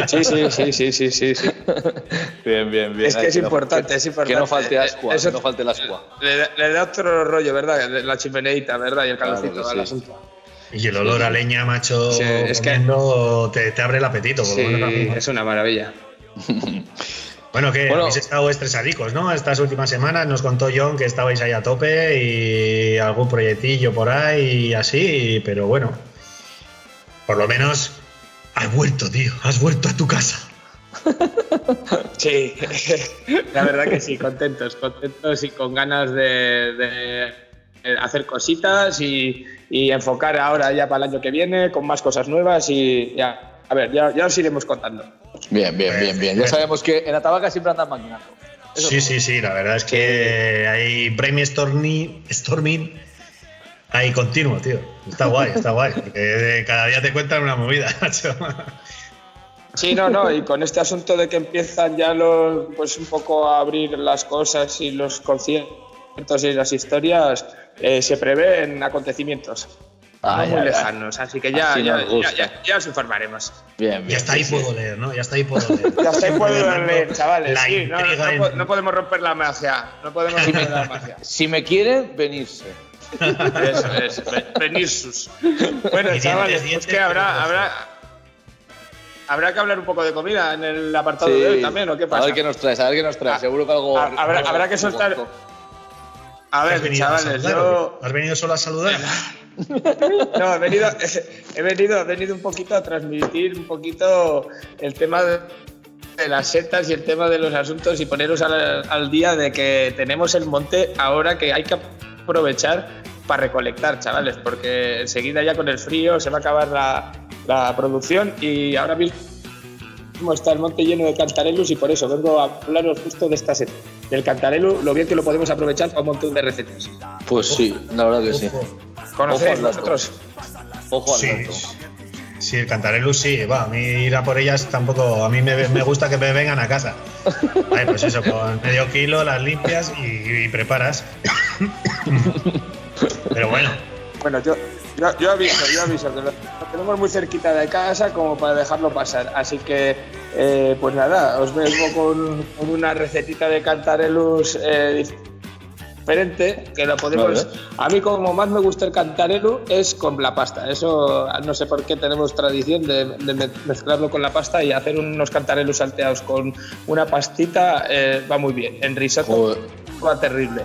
Sí, sí, sí, sí, sí, sí. sí. Bien, bien, bien. Es que es no- importante, que- es importante. Que no falte Eh, ascua, eso- que no falte la ascua. Le, da- le da otro rollo, ¿verdad? La chimeneita, ¿verdad? Y el Claro calorcito al sí. asunto. Y el olor a leña, macho, Sí, es que- te, te abre el apetito. por Sí, menos ¿no? es una maravilla. (laughs) Bueno, que Bueno. habéis estado estresadicos, ¿no? Estas últimas semanas nos contó John que estabais ahí a tope y algún proyectillo por ahí y así, pero bueno, por lo menos has vuelto, tío, has vuelto a tu casa. (laughs) Sí, (laughs) la verdad que sí, contentos, contentos y con ganas de, de hacer cositas y, y enfocar ahora ya para el año que viene con más cosas nuevas y ya, a ver, ya, ya os iremos contando. Bien, bien, bien, bien. Ya sabemos que en Atabaca siempre andan maquinando. Eso Sí, sí, sí, la verdad es que hay brainstorming storming ahí continuo, tío. Está guay, (laughs) está guay. Porque cada día te cuentan una movida, (laughs) macho. Sí, no, no, y con este asunto de que empiezan ya los, pues un poco a abrir las cosas y los conciertos y las historias, eh, se prevén acontecimientos Ay, no muy lejanos, así que ya, Así ya, ya, ya- ya os informaremos. Bien, bien. Ya está ahí sí, puedo leer, ¿no? Ya está ahí puedo leer. (laughs) Ya se puede Siempre leer, chavales, sí, no, no, en- no podemos romper la magia, no podemos romper la magia. Si me quieren, venirse. Eso es. Bueno, Y dientes, chavales, pues que habrá, habrá, habrá que hablar un poco de comida en el apartado de hoy también, ¿o qué A pasa? ver qué nos traes, a ver qué nos traes. Ah, Seguro que algo. ah, habrá- algo habrá que soltar-. A ¿Has ver, venido a chavales, yo? ¿Has venido solo a saludar? (laughs) no, he venido, (laughs) he venido, he venido un poquito a transmitir un poquito el tema de, de las setas y el tema de los asuntos y poneros al, al día de que tenemos el monte ahora que hay que aprovechar para recolectar, chavales, porque enseguida ya con el frío se va a acabar la, la producción y ahora mismo está el monte lleno de cantarelos y por eso vengo a hablaros justo de esta seta. Del cantarelo, lo bien que lo podemos aprovechar para un montón de recetas. Pues sí, la verdad que sí. Ojo. ¿Conocéis vosotros? Ojo al Sí, dato. sí, el cantarelus sí, va, a mí ir a por ellas tampoco, a mí me, me gusta que me vengan a casa. (laughs) Ay, pues eso, con medio kilo las limpias y, y preparas. (laughs) Pero bueno, Bueno, yo, yo, yo aviso, yo aviso, que lo, tenemos muy cerquita de casa como para dejarlo pasar. Así que, eh, pues nada, os vengo con, con una recetita de cantarelus eh, diferente, que la podemos... Vale. A mí como más me gusta el cantarelu es con la pasta. Eso no sé por qué tenemos tradición de, de me- mezclarlo con la pasta y hacer unos cantarelus salteados con una pastita eh, va muy bien. En risotto Joder. va terrible.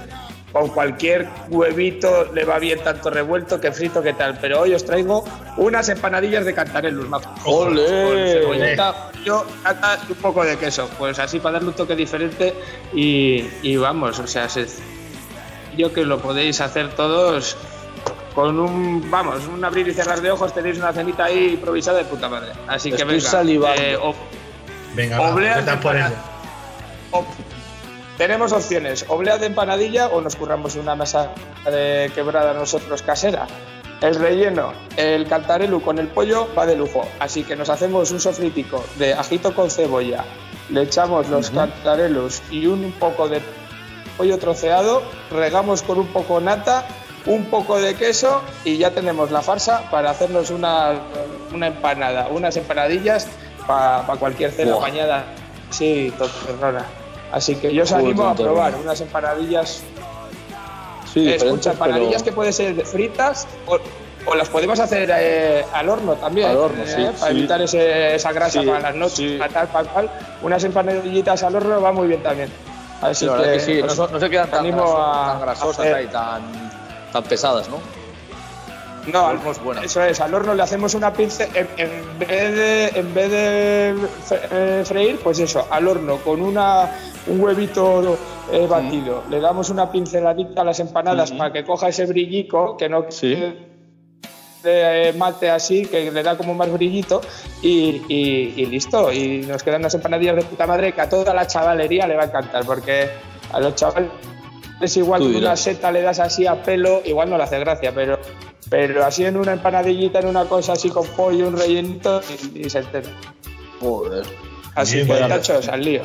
Con cualquier huevito le va bien tanto revuelto que frito que tal. Pero hoy os traigo unas empanadillas de cantarelus, majo. ¡Ole! Con cebollita, yo, un poco de queso. Pues así para darle un toque diferente y, y vamos, o sea, yo que lo podéis hacer todos con un, vamos, un abrir y cerrar de ojos, tenéis una cenita ahí improvisada de puta madre. Así que Estoy venga. salivando. eh, o- venga, va, Obleas tenemos opciones, oblea de empanadilla o nos curramos una masa de quebrada nosotros casera. El relleno, el cantarelu con el pollo va de lujo, así que nos hacemos un sofritico de ajito con cebolla, le echamos los cantarelus y un poco de pollo troceado, regamos con un poco nata, un poco de queso y ya tenemos la farsa para hacernos una, una empanada, unas empanadillas para cualquier cena Buah. bañada. Sí, tontorrona. Así que yo os animo a probar unas empanadillas. Sí, Eh, escucha, empanadillas pero- que pueden ser fritas o, o las podemos hacer eh, al horno también. Al horno, eh, sí, Para sí. evitar ese- esa grasa Sí, para las noches, para tal, para cual. Unas empanadillas al horno va muy bien también. Así verdad que sí, no, no se quedan tan, a- grasosas ahí, tan, tan pesadas, ¿no? No, Al buena. eso es, al horno le hacemos una pincel, en, en vez de, en vez de eh, freír, pues eso, al horno con una, un huevito eh, batido, le damos una pinceladita a las empanadas para que coja ese brillico, que no Sí. eh, mate así, que le da como más brillito y, y- y listo, y nos quedan unas empanadillas de puta madre que a toda la chavalería le va a encantar, porque a los chavales es igual que una seta le das así a pelo, igual no le hace gracia, pero, pero así en una empanadillita, en una cosa así con pollo, un rellenito y, y se entera. Joder. Así Bien, que, vaya. tachos, al lío.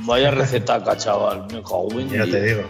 Vaya recetaca, chaval. Me cago en Ya te digo.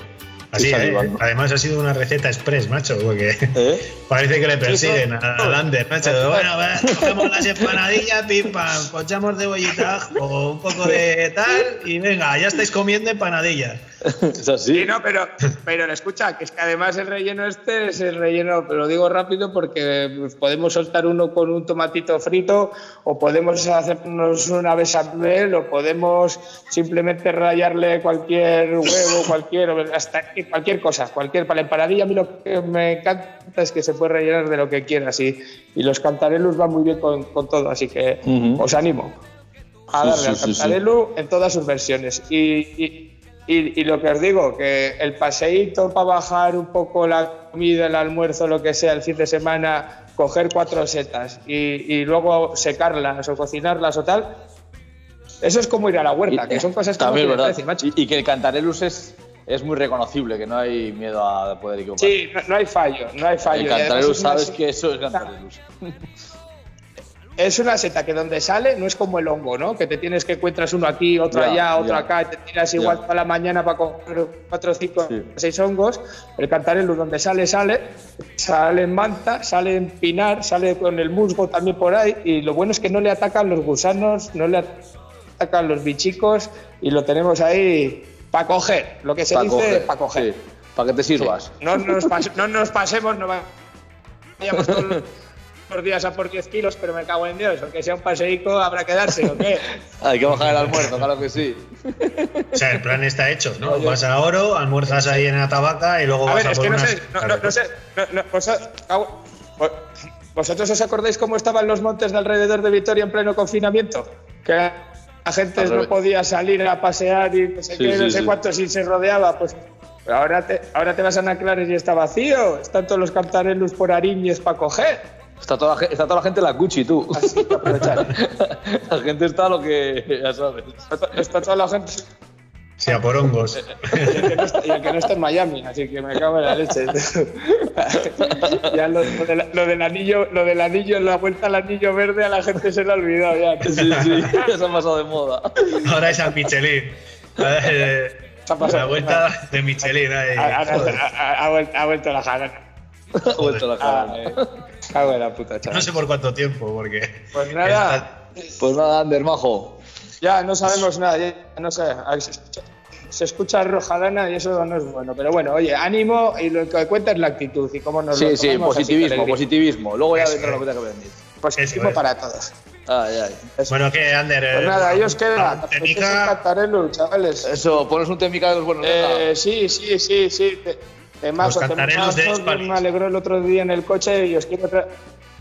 Así, ¿eh? además ha sido una receta express, macho, porque ¿Eh? (laughs) parece que le persiguen Sí, a a Lander, macho. Bueno, cogemos las empanadillas, pim pam, pochamos cebollita o un poco de tal y venga, ya estáis comiendo empanadillas. (laughs) Es así. Sí, no, pero, pero escucha, que es que además el relleno este es el relleno, pero lo digo rápido porque pues, podemos soltar uno con un tomatito frito o podemos hacernos una bechamel o podemos simplemente rayarle cualquier huevo, cualquier, hasta cualquier cosa, cualquier para la empanadilla a mí lo que me encanta es que se puede rellenar de lo que quieras y, y los cantarelos van muy bien con, con todo, así que Ujú. os animo a darle sí, al sí, sí. cantarelu en todas sus versiones y, y- Y, y, lo que os digo, que el paseíto para bajar un poco la comida, el almuerzo, lo que sea, el fin de semana, coger cuatro setas y, y luego secarlas o cocinarlas o tal, eso es como ir a la huerta, que son cosas que También, no ¿verdad? decir, macho. Y, que el Cantarelus es, es muy reconocible, que no hay miedo a poder equivocar. Sí, no, no hay fallo, no hay fallo. el Cantarelus sabes que eso es Cantarelus. (laughs) Es una seta que donde sale no es como el hongo, ¿no? Que te tienes que encuentras uno aquí, otro allá, otro acá, y te tiras igual toda la mañana para coger cuatro, cinco, Sí. seis hongos. El cantarelus donde sale, sale, sale en manta, sale en pinar, sale con el musgo también por ahí. Y lo bueno es que no le atacan los gusanos, no le atacan los bichicos y lo tenemos ahí para coger, lo que se Pa' dice para coger. sí, para que te sirvas. No nos, pas- no nos pasemos, no vayamos todos (laughs) los días a por 10 kilos, pero me cago en Dios, aunque sea un paseico, habrá que darse, ¿o qué? (laughs) Hay que bajar el almuerzo, claro que sí. O sea, el plan está hecho, ¿no? Vas a Oro, almuerzas ahí en Atabaca y luego A vas ver, a es por que no unas- sé, no, no- no sé, no- no, vos- ¿vosotros os acordáis cómo estaban los montes de alrededor de Vitoria en pleno confinamiento? Que la gente no podía salir a pasear y no sé Sí, qué, no sí, sé sí. cuánto, si se rodeaba, pues... ahora te, ahora te vas a Naclares y está vacío, están todos los cantarelus por Ariñez para coger. Está toda, está toda la gente en la Gucci, tú. Así que aprovechar. (laughs) la gente está lo que ya sabes. Está, está toda la gente Sí, a por hongos. y el, que no está, y el que no está en Miami, así que me cago en la leche. (laughs) ya lo, lo de la- lo del anillo, lo del anillo, la vuelta al anillo verde a la gente se le ha olvidado ya. Sí, sí, (laughs) ya se ha pasado de moda. Ahora es a Michelin. Eh, Se ha pasado. La vuelta de Michelin ahí. Ha, ha- ha- ha vuel- ha vuelto la jarana. Ha vuelto la Ah, cara. eh, cago en la puta, chaval. No sé por cuánto tiempo, porque. Pues nada, Pues nada, Ander, majo. ya no sabemos nada, ya no sé. Se escucha, se escucha rojadana y eso no es bueno. Pero bueno, oye, ánimo y lo que cuenta es la actitud y cómo nos lo Sí, sí, tomamos así, positivismo, positivismo. Luego ya vendrá lo que tenga que venir. Positivismo es. para todos. Ay, ay. Bueno, ¿qué, Ander? Pues nada, ahí os queda. Técnica. Cantarelu, chavales. Eso, pones un temica de los buenos. Eh, sí, sí, sí, sí. Te, temazo, Los cantarelos de temazo. Me alegró el otro día en el coche y os quiero, tra-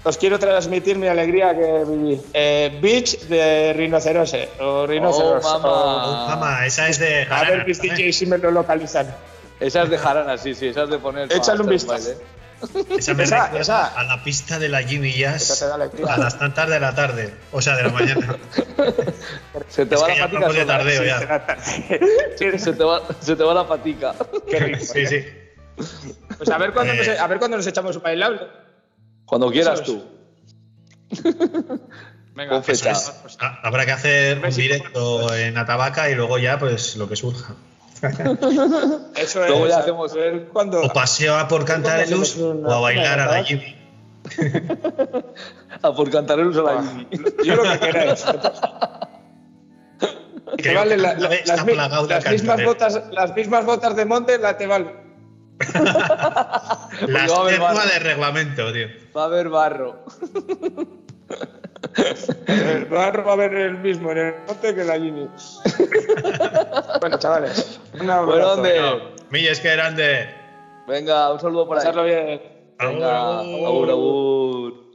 os quiero transmitir mi alegría que viví. Eh, Beach de Rinocerose. O Rinoceros. Oh, mamá. o- Mamá, esa es de. a Jarana, ver, mis ¿sabes? DJs si me lo localizan. Esa es de jarana, sí, sí, esa es de poner. (laughs) Échale un vistazo. Esa me Esa- esa. a la pista de la Jimmy Jazz a las tantas de la tarde, o sea, de la mañana. (laughs) Se te Es va que la patica. vamos de sola. tardeo Sí, ya. se trata. Se te, va, se te va la patica. (laughs) Qué rico. Sí, sí. Pues a ver cuándo, Eh. nos, a ver cuándo nos echamos un bailable. Cuando quieras tú. (laughs) Venga, Con fecha. Eso es. Ha- Habrá que hacer un directo en Atabaca y luego ya, pues lo que surja. (laughs) Eso Luego es. ya a hacemos- ver cuándo. O paseo a por Cantarelus o a bailar a la Jimmy. (laughs) A por cantareros a la Ah, Jimmy. Yo lo que queráis. Te vale la- la- las, las mismas botas, las mismas botas de monte la te vale. (laughs) La Porque va a haber estigma barro. de reglamento, tío. Va a haber barro. El (laughs) barro va a ver el mismo en el monte que la Gini. (laughs) bueno, chavales. Un abrazo. Bueno, ¿dónde? Milles que eran de. Venga, un saludo por ahí. Pasarlo bien. Venga, agur, agur.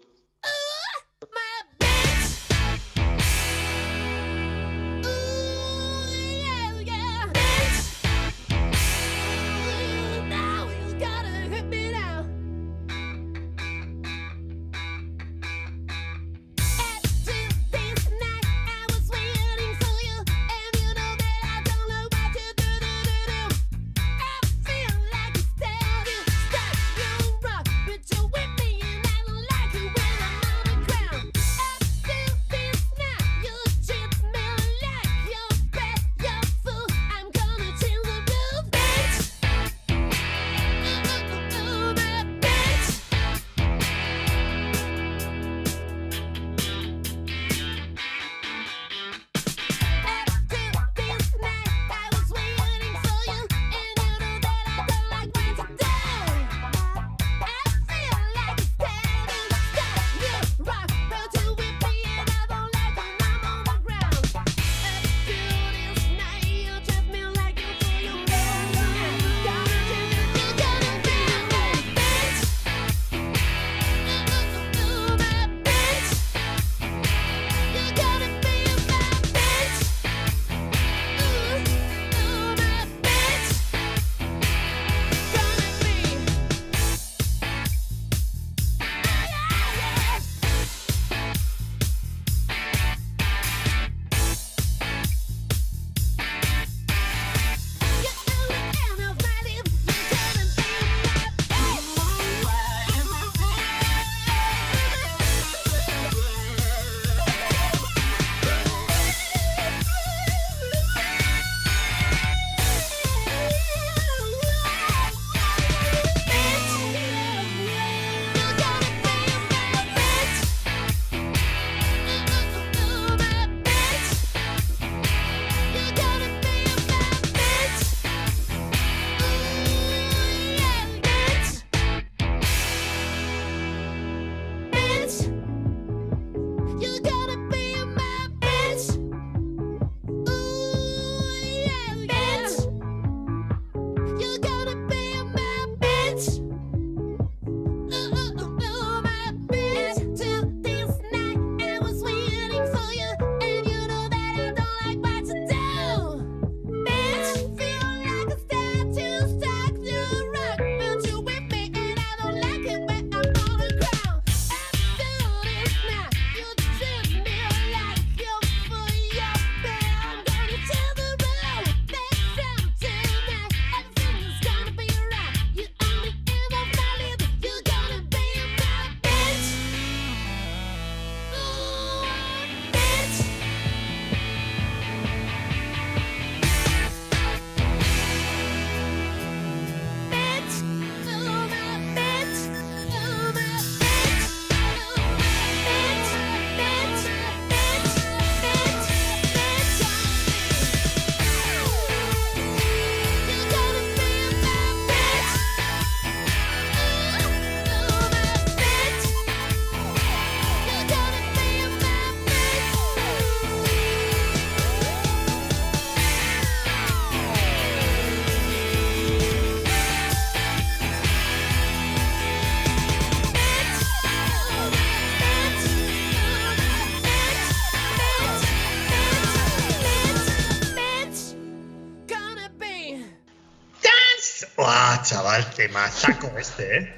Temazaco este, ¿eh?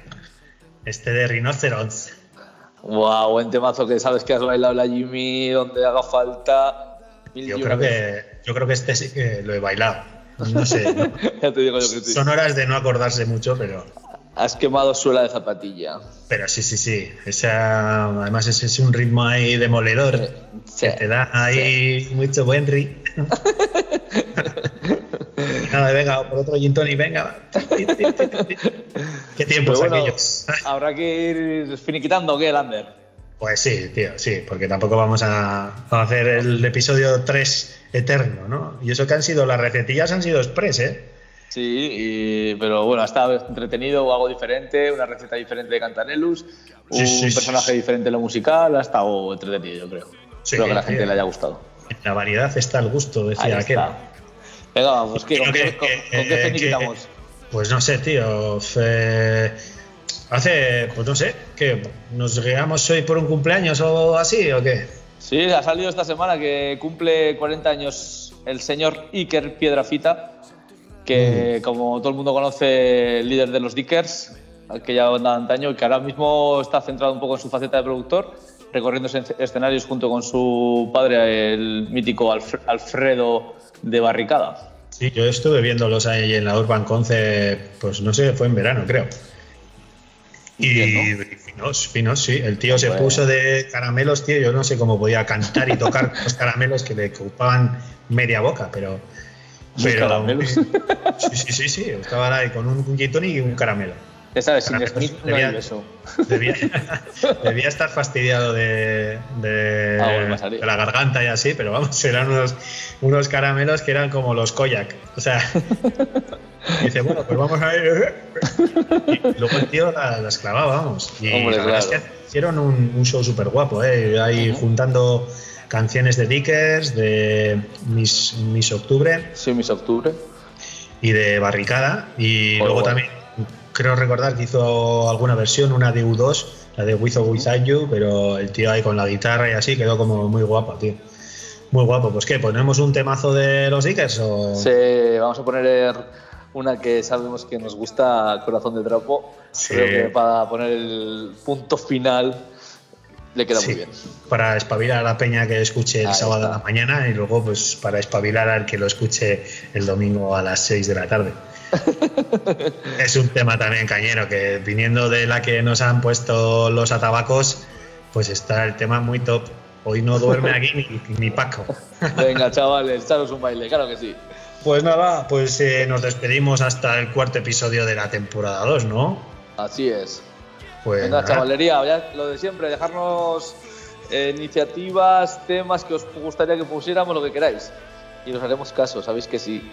Este de Rhinoceros. Wow, buen temazo que sabes que has bailado la Jimmy donde haga falta. mil Yo creo que, yo creo que este sí que lo he bailado. No sé, (laughs) ¿no? ya te digo yo que sí. son horas de no acordarse mucho, pero, Has quemado suela de zapatilla. pero sí, sí, sí. Esa, además ese es un ritmo ahí demoledor Sí, que te da ahí mucho buen ri. (laughs) Nada, venga, por otro gin tonic, venga. Qué tiempos bueno, aquellos. habrá que ir finiquitando, ¿o ¿qué, Lander? Pues sí, tío, sí, porque tampoco vamos a, a hacer el episodio 3 eterno, ¿no? Y eso que han sido, las recetillas han sido express, ¿eh? Sí, y- pero bueno, ha estado entretenido o algo diferente, una receta diferente de Cantanelus, un sí, sí, personaje sí. diferente en lo musical, ha estado entretenido, yo creo. Espero que a la gente le haya gustado. La variedad está el gusto, decía aquel. está. Venga, vamos, ¿qué, ¿con, qué, que- con- que- con qué eh, finiquitamos? que- Pues no sé, tío. eh, hace, pues no sé, que nos guiamos hoy por un cumpleaños o así, o qué. Sí, ha salido esta semana que cumple 40 años el señor Iker Piedrafita, que como todo el mundo conoce, el líder de los Dickers, aquella banda de antaño, y que ahora mismo está centrado un poco en su faceta de productor, recorriendo escen- escenarios junto con su padre, el mítico Alfre- Alfredo de Barricada. Sí, yo estuve viéndolos ahí en la Urban Concept, pues no sé, fue en verano, creo. Y, Bien, y finos, finos, sí. El tío se Bueno. puso de caramelos, tío. Yo no sé cómo podía cantar y tocar (laughs) los caramelos que le ocupaban media boca, pero. Caramelos. (laughs) Sí, sí, sí, sí. Estaba ahí con un gin y un caramelo. Ya sabes, sin Smith hay debía- beso. Debía, (laughs) debía estar fastidiado de, de, Ah, bueno, de la garganta y así, pero vamos, eran unos, unos caramelos que eran como los koyak. O sea, (laughs) dice, bueno, pues vamos a ir. Y luego el tío la- las clavaba, vamos. Y Hombre, la verdad claro. es que hicieron un, un show súper guapo, ¿eh? ahí juntando canciones de Dickers, de Miss, Miss Octubre Sí, mis octubre. y de Barricada. Y luego también creo recordar que hizo alguna versión, una de U2, la de With or Without You, pero el tío ahí con la guitarra y así quedó como muy guapo, tío. Muy guapo. Pues qué, ¿ponemos un temazo de los Dickers o...? Sí, vamos a poner una que sabemos que nos gusta, Corazón de Trapo. Sí. Creo que para poner el punto final le queda Sí, muy bien. Para espabilar a la peña que escuche el Ahí sábado está. a la mañana y luego pues para espabilar al que lo escuche el domingo a las 6 de la tarde. (laughs) es un tema también cañero que viniendo de la que nos han puesto los atabacos, pues está el tema muy top. Hoy no duerme aquí ni, ni Paco. (laughs) Venga, chavales, echaros un baile, claro que sí. Pues nada, pues eh, nos despedimos hasta el cuarto episodio de la temporada 2, ¿no? Así es. Pues Venga, nada. chavalería, ya lo de siempre, dejarnos eh, iniciativas, temas que os gustaría que pusiéramos, lo que queráis. Y os haremos caso, sabéis que sí.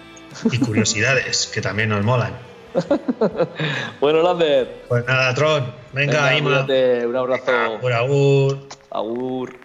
Y curiosidades que también nos molan. (laughs) Bueno, Lander, Pues nada, Tron, venga, Ima. cuídate, un abrazo. Agur, agur. Agur.